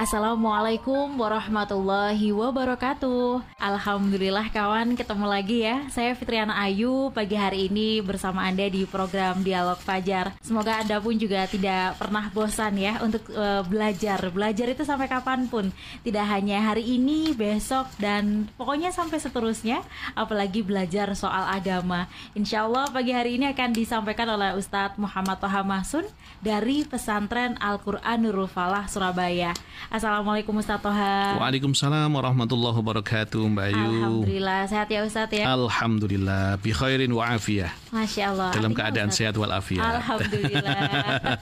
Assalamualaikum warahmatullahi wabarakatuh. Alhamdulillah kawan ketemu lagi ya. Saya Fitriana Ayu pagi hari ini bersama Anda di program Dialog Fajar. Semoga Anda pun juga tidak pernah bosan ya untuk uh, belajar. Belajar itu sampai kapan pun. Tidak hanya hari ini, besok, dan pokoknya sampai seterusnya Apalagi belajar soal agama. Insya Allah pagi hari ini akan disampaikan oleh Ustadz Muhammad Toha Mahsun Dari pesantren Al-Quran Nurul Falah Surabaya Assalamualaikum Ustaz Toha. Waalaikumsalam warahmatullahi wabarakatuh Mbak Ayu. Alhamdulillah sehat ya Ustaz ya. Alhamdulillah bi khairin wa afiyah. Masya Allah. Dalam keadaan Ustaz? sehat walafiat. Alhamdulillah.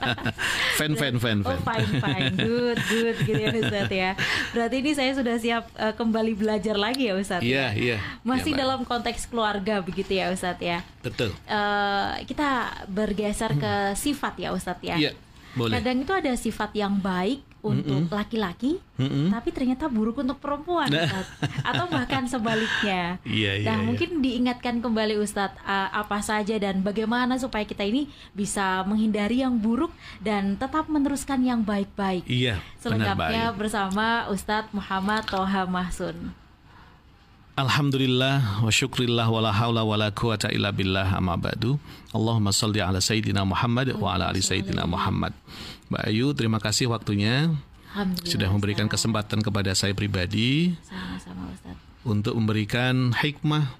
fan fan fan fan. Oh fine fine good good gitu ya Ustaz ya. Berarti ini saya sudah siap uh, kembali belajar lagi ya Ustaz. Iya ya? iya. Masih ya, dalam konteks keluarga begitu ya Ustaz ya. Betul. Uh, kita bergeser ke sifat ya Ustaz ya. Iya. Boleh. Kadang itu ada sifat yang baik untuk laki-laki, mm -mm. tapi ternyata buruk untuk perempuan, nah. atau bahkan sebaliknya. Iya, iya, nah, iya. mungkin diingatkan kembali Ustadz uh, apa saja dan bagaimana supaya kita ini bisa menghindari yang buruk dan tetap meneruskan yang baik-baik. Iya. Selengkapnya bersama Ustadz Muhammad Toha Mahsun. Alhamdulillah wa syukrillah wa la hawla wa la quwata illa billah amma ba'du. Allahumma salli ala sayyidina Muhammad wa ala ali sayyidina Muhammad. Mbak Ayu, terima kasih waktunya. Sudah memberikan kesempatan kepada saya pribadi Sama-sama, Ustaz. untuk memberikan hikmah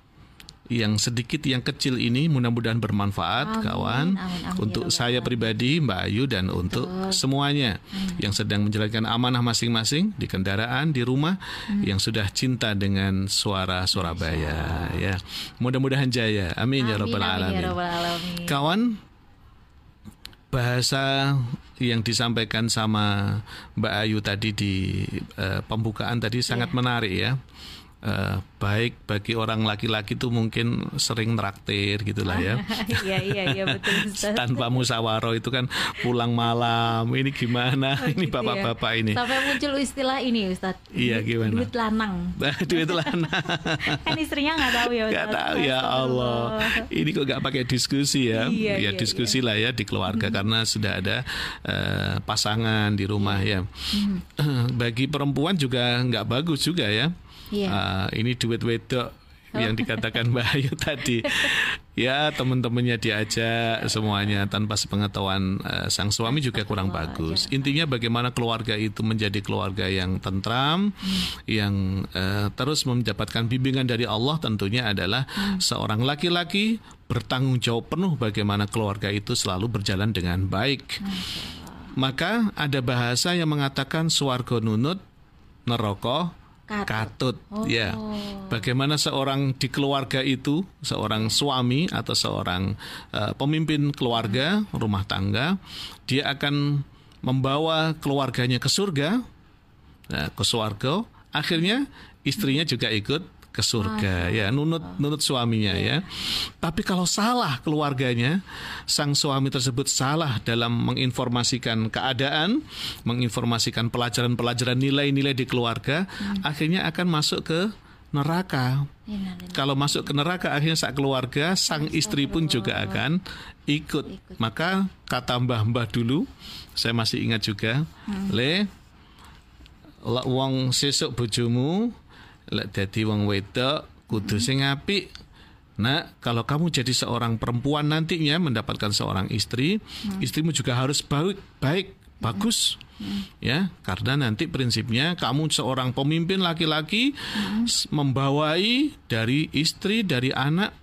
yang sedikit yang kecil ini mudah-mudahan bermanfaat amin, kawan amin, amin, untuk ya, saya pribadi Mbak Ayu dan Betul. untuk semuanya amin. yang sedang menjalankan amanah masing-masing di kendaraan di rumah hmm. yang sudah cinta dengan suara Surabaya ya mudah-mudahan jaya amin, amin ya rabbal alamin. Ya alamin kawan bahasa yang disampaikan sama Mbak Ayu tadi di uh, pembukaan tadi sangat yeah. menarik ya uh, baik bagi orang laki-laki itu mungkin sering traktir gitulah ya. Iya iya iya betul. Tanpa musyawarah itu kan pulang malam ini gimana? Oh, ini gitu ya. bapak-bapak ini. Sampai muncul istilah ini Ustaz. Iya gimana? Duit lanang. duit lanang. kan istrinya nggak tahu ya Ustaz. Gak tahu ya Allah. Ini kok nggak pakai diskusi ya? Iya, ya iya, diskusi iya. lah ya di keluarga hmm. karena sudah ada uh, pasangan di rumah ya. Hmm. Bagi perempuan juga nggak bagus juga ya Yeah. Iya. Uh, ini duit wedok oh. yang dikatakan Mbak Ayu tadi. ya teman-temannya diajak semuanya tanpa sepengetahuan uh, sang suami juga kurang bagus. Intinya bagaimana keluarga itu menjadi keluarga yang tentram, hmm. yang uh, terus mendapatkan bimbingan dari Allah tentunya adalah hmm. seorang laki-laki bertanggung jawab penuh bagaimana keluarga itu selalu berjalan dengan baik. Maka ada bahasa yang mengatakan suarga nunut neraka katut, katut. Oh. ya bagaimana seorang di keluarga itu seorang suami atau seorang uh, pemimpin keluarga rumah tangga dia akan membawa keluarganya ke surga nah, ke surga akhirnya istrinya juga ikut ke surga ya nunut nunut suaminya ya. Tapi kalau salah keluarganya, sang suami tersebut salah dalam menginformasikan keadaan, menginformasikan pelajaran-pelajaran nilai-nilai di keluarga, hmm. akhirnya akan masuk ke neraka. Kalau masuk ke neraka akhirnya saat keluarga sang istri pun juga akan ikut. Maka kata mbah-mbah dulu, saya masih ingat juga, hmm. le wong sesuk bojomu lek dadi wong wedok kudu sing apik Nah, kalau kamu jadi seorang perempuan nantinya mendapatkan seorang istri, hmm. istrimu juga harus baik, baik, bagus. Hmm. Ya, karena nanti prinsipnya kamu seorang pemimpin laki-laki hmm. membawai dari istri, dari anak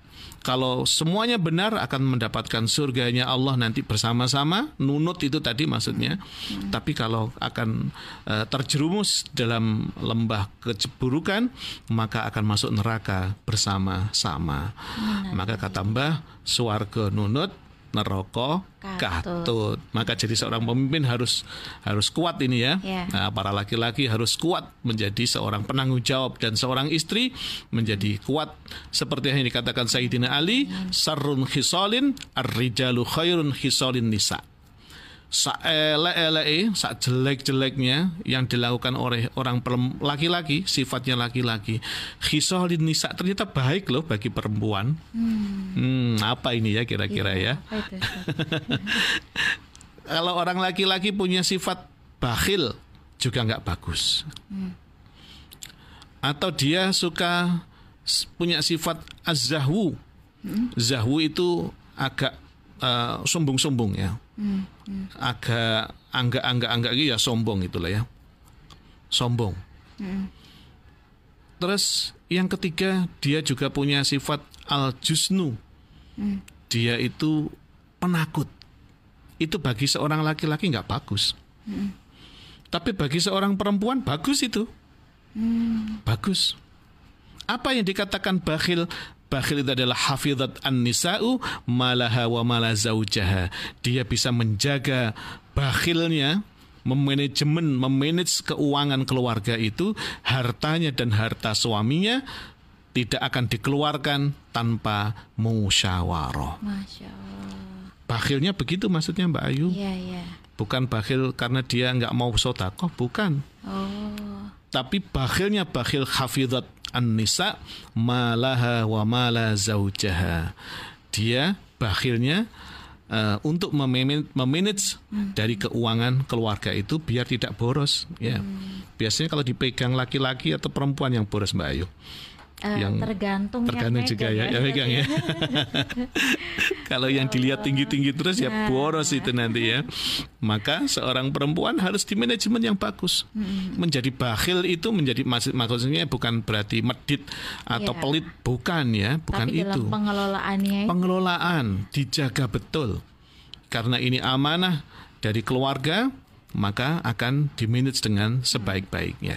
kalau semuanya benar akan mendapatkan surganya Allah nanti bersama-sama nunut itu tadi maksudnya hmm. tapi kalau akan uh, terjerumus dalam lembah keburukan maka akan masuk neraka bersama-sama hmm. maka kata Mbah suarga nunut neraka katut. Maka jadi seorang pemimpin harus harus kuat ini ya. Yeah. Nah, para laki-laki harus kuat menjadi seorang penanggung jawab dan seorang istri menjadi kuat seperti yang dikatakan Sayyidina Ali, sarrun khisalin ar-rijalu khairun khisalin nisa. saele-ele, sak jelek-jeleknya yang dilakukan oleh orang laki-laki, sifatnya laki-laki. Khisalin nisa ternyata baik loh bagi perempuan. Hmm, hmm apa ini ya kira-kira iya, ya? ya? Kalau orang laki-laki punya sifat bakhil juga nggak bagus. Hmm. Atau dia suka punya sifat azahwu. Hmm. Zahwu itu agak uh, sombong-sombong ya. Hmm, hmm. Agak anggak-anggak-anggak gitu ya sombong itulah ya. Sombong. Hmm. Terus yang ketiga dia juga punya sifat al-jusnu. Dia itu penakut. Itu bagi seorang laki-laki nggak bagus. Hmm. Tapi bagi seorang perempuan bagus itu. Hmm. Bagus. Apa yang dikatakan bakhil? Bakhil itu adalah hafizat an-nisa'u malaha wa mala zaujaha. Dia bisa menjaga bakhilnya, memanajemen, memanage keuangan keluarga itu, hartanya dan harta suaminya tidak akan dikeluarkan tanpa musyawarah. Masya Allah. Bakhilnya begitu maksudnya Mbak Ayu. Iya, iya. Bukan bakhil karena dia nggak mau sodakoh, bukan. Oh. Tapi bakhilnya bakhil hafizat an-nisa malaha wa mala zaujaha. Dia bakhilnya uh, untuk memanage hmm. dari keuangan keluarga itu biar tidak boros ya. Hmm. Biasanya kalau dipegang laki-laki atau perempuan yang boros Mbak Ayu. Uh, yang tergantung tergantung yang juga ya, ya, ya megang ya. Kalau yang dilihat tinggi-tinggi terus ya nah. boros itu nanti ya. Maka seorang perempuan harus di manajemen yang bagus. Hmm. Menjadi bakhil itu menjadi maksudnya bukan berarti medit atau ya. pelit, bukan ya, bukan Tapi itu. pengelolaannya. Pengelolaan dijaga betul. Karena ini amanah dari keluarga, maka akan dimanage dengan sebaik-baiknya.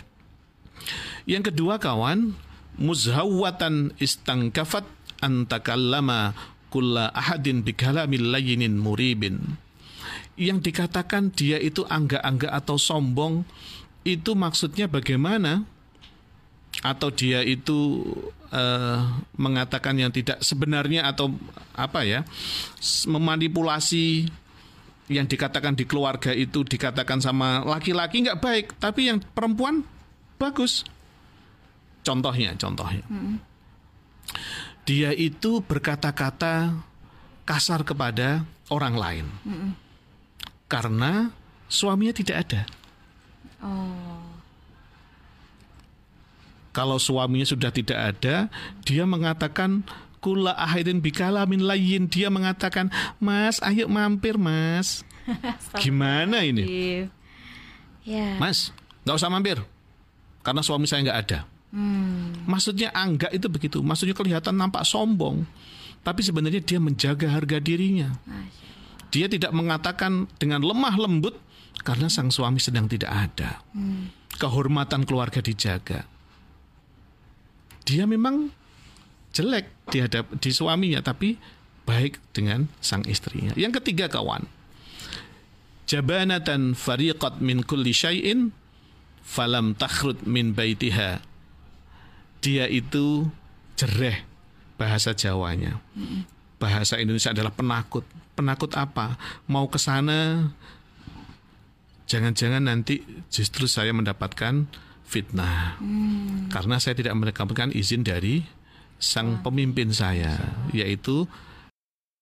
Yang kedua kawan, muzhawatan istangkafat antakallama kulla ahadin bikalamil layinin muribin. Yang dikatakan dia itu angga-angga atau sombong itu maksudnya bagaimana? Atau dia itu uh, mengatakan yang tidak sebenarnya atau apa ya? memanipulasi yang dikatakan di keluarga itu dikatakan sama laki-laki nggak baik, tapi yang perempuan bagus. Contohnya, contohnya. Hmm. Dia itu berkata-kata kasar kepada orang lain. Hmm. Karena suaminya tidak ada. Oh. Kalau suaminya sudah tidak ada, dia mengatakan kula ahidin bikala min layin. Dia mengatakan, "Mas, ayo mampir, Mas." Gimana ini? Yeah. Mas, nggak usah mampir. Karena suami saya nggak ada. Hmm. Maksudnya angga itu begitu. Maksudnya kelihatan nampak sombong, tapi sebenarnya dia menjaga harga dirinya. Dia tidak mengatakan dengan lemah lembut karena sang suami sedang tidak ada. Hmm. Kehormatan keluarga dijaga. Dia memang jelek di hadap di suaminya, tapi baik dengan sang istrinya. Yang ketiga kawan, jabanatan fariqat min kulli syai'in falam takhrud min baitiha dia itu jereh bahasa Jawanya. Bahasa Indonesia adalah penakut. Penakut apa? Mau ke sana jangan-jangan nanti justru saya mendapatkan fitnah. Hmm. Karena saya tidak mendapatkan izin dari sang pemimpin saya, yaitu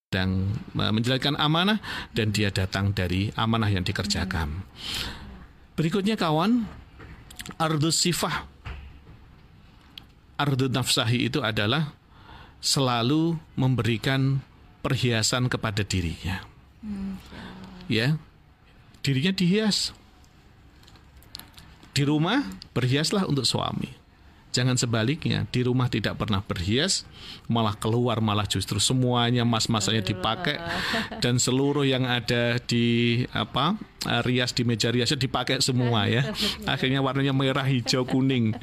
dan menjalankan amanah dan dia datang dari amanah yang dikerjakan. Berikutnya kawan, ardus sifah ardu nafsahi itu adalah selalu memberikan perhiasan kepada dirinya. Hmm. Ya, dirinya dihias. Di rumah berhiaslah untuk suami. Jangan sebaliknya, di rumah tidak pernah berhias, malah keluar malah justru semuanya mas-masanya dipakai dan seluruh yang ada di apa rias di meja riasnya dipakai semua ya. Akhirnya warnanya merah, hijau, kuning.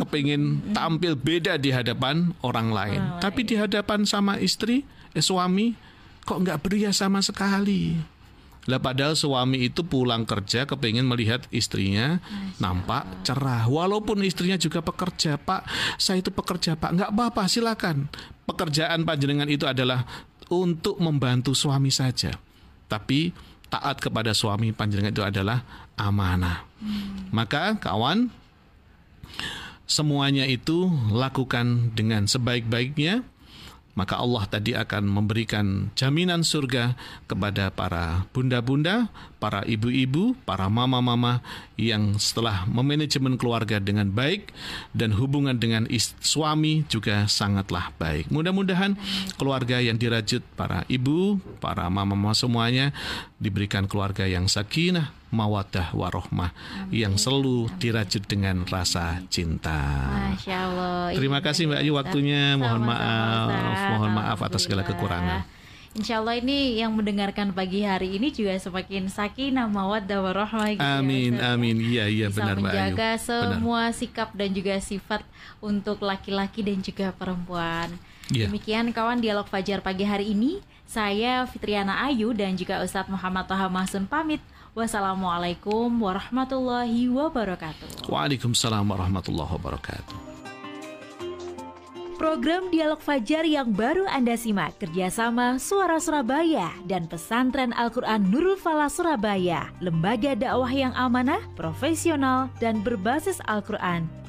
Kepingin tampil beda di hadapan orang lain. Tapi di hadapan sama istri, eh, suami kok nggak berias sama sekali lah padahal suami itu pulang kerja kepingin melihat istrinya nampak cerah. Walaupun istrinya juga pekerja, Pak, saya itu pekerja, Pak. Nggak apa-apa, silakan. Pekerjaan panjenengan itu adalah untuk membantu suami saja. Tapi taat kepada suami panjenengan itu adalah amanah. Hmm. Maka kawan semuanya itu lakukan dengan sebaik-baiknya maka Allah tadi akan memberikan jaminan surga kepada para bunda-bunda, para ibu-ibu, para mama-mama yang setelah memanajemen keluarga dengan baik dan hubungan dengan suami juga sangatlah baik. Mudah-mudahan keluarga yang dirajut para ibu, para mama-mama semuanya diberikan keluarga yang sakinah, mawadah warohmah yang selalu dirajut dengan rasa cinta. Masya Allah. Terima kasih Mbak Ayu waktunya. Mohon maaf, mohon maaf atas segala kekurangan. Insya Allah ini yang mendengarkan pagi hari ini juga semakin sakinah mawaddah warohmah. Gitu ya, amin, ya, amin. Iya, iya Bisa benar Mbak Ayu. menjaga semua benar. sikap dan juga sifat untuk laki-laki dan juga perempuan. Yeah. Demikian kawan dialog Fajar pagi hari ini. Saya Fitriana Ayu dan juga Ustadz Muhammad Toha Mahsun pamit. Wassalamualaikum warahmatullahi wabarakatuh. Waalaikumsalam warahmatullahi wabarakatuh. Program Dialog Fajar yang baru Anda simak kerjasama Suara Surabaya dan Pesantren Al-Quran Nurul Falah Surabaya, lembaga dakwah yang amanah, profesional, dan berbasis Al-Quran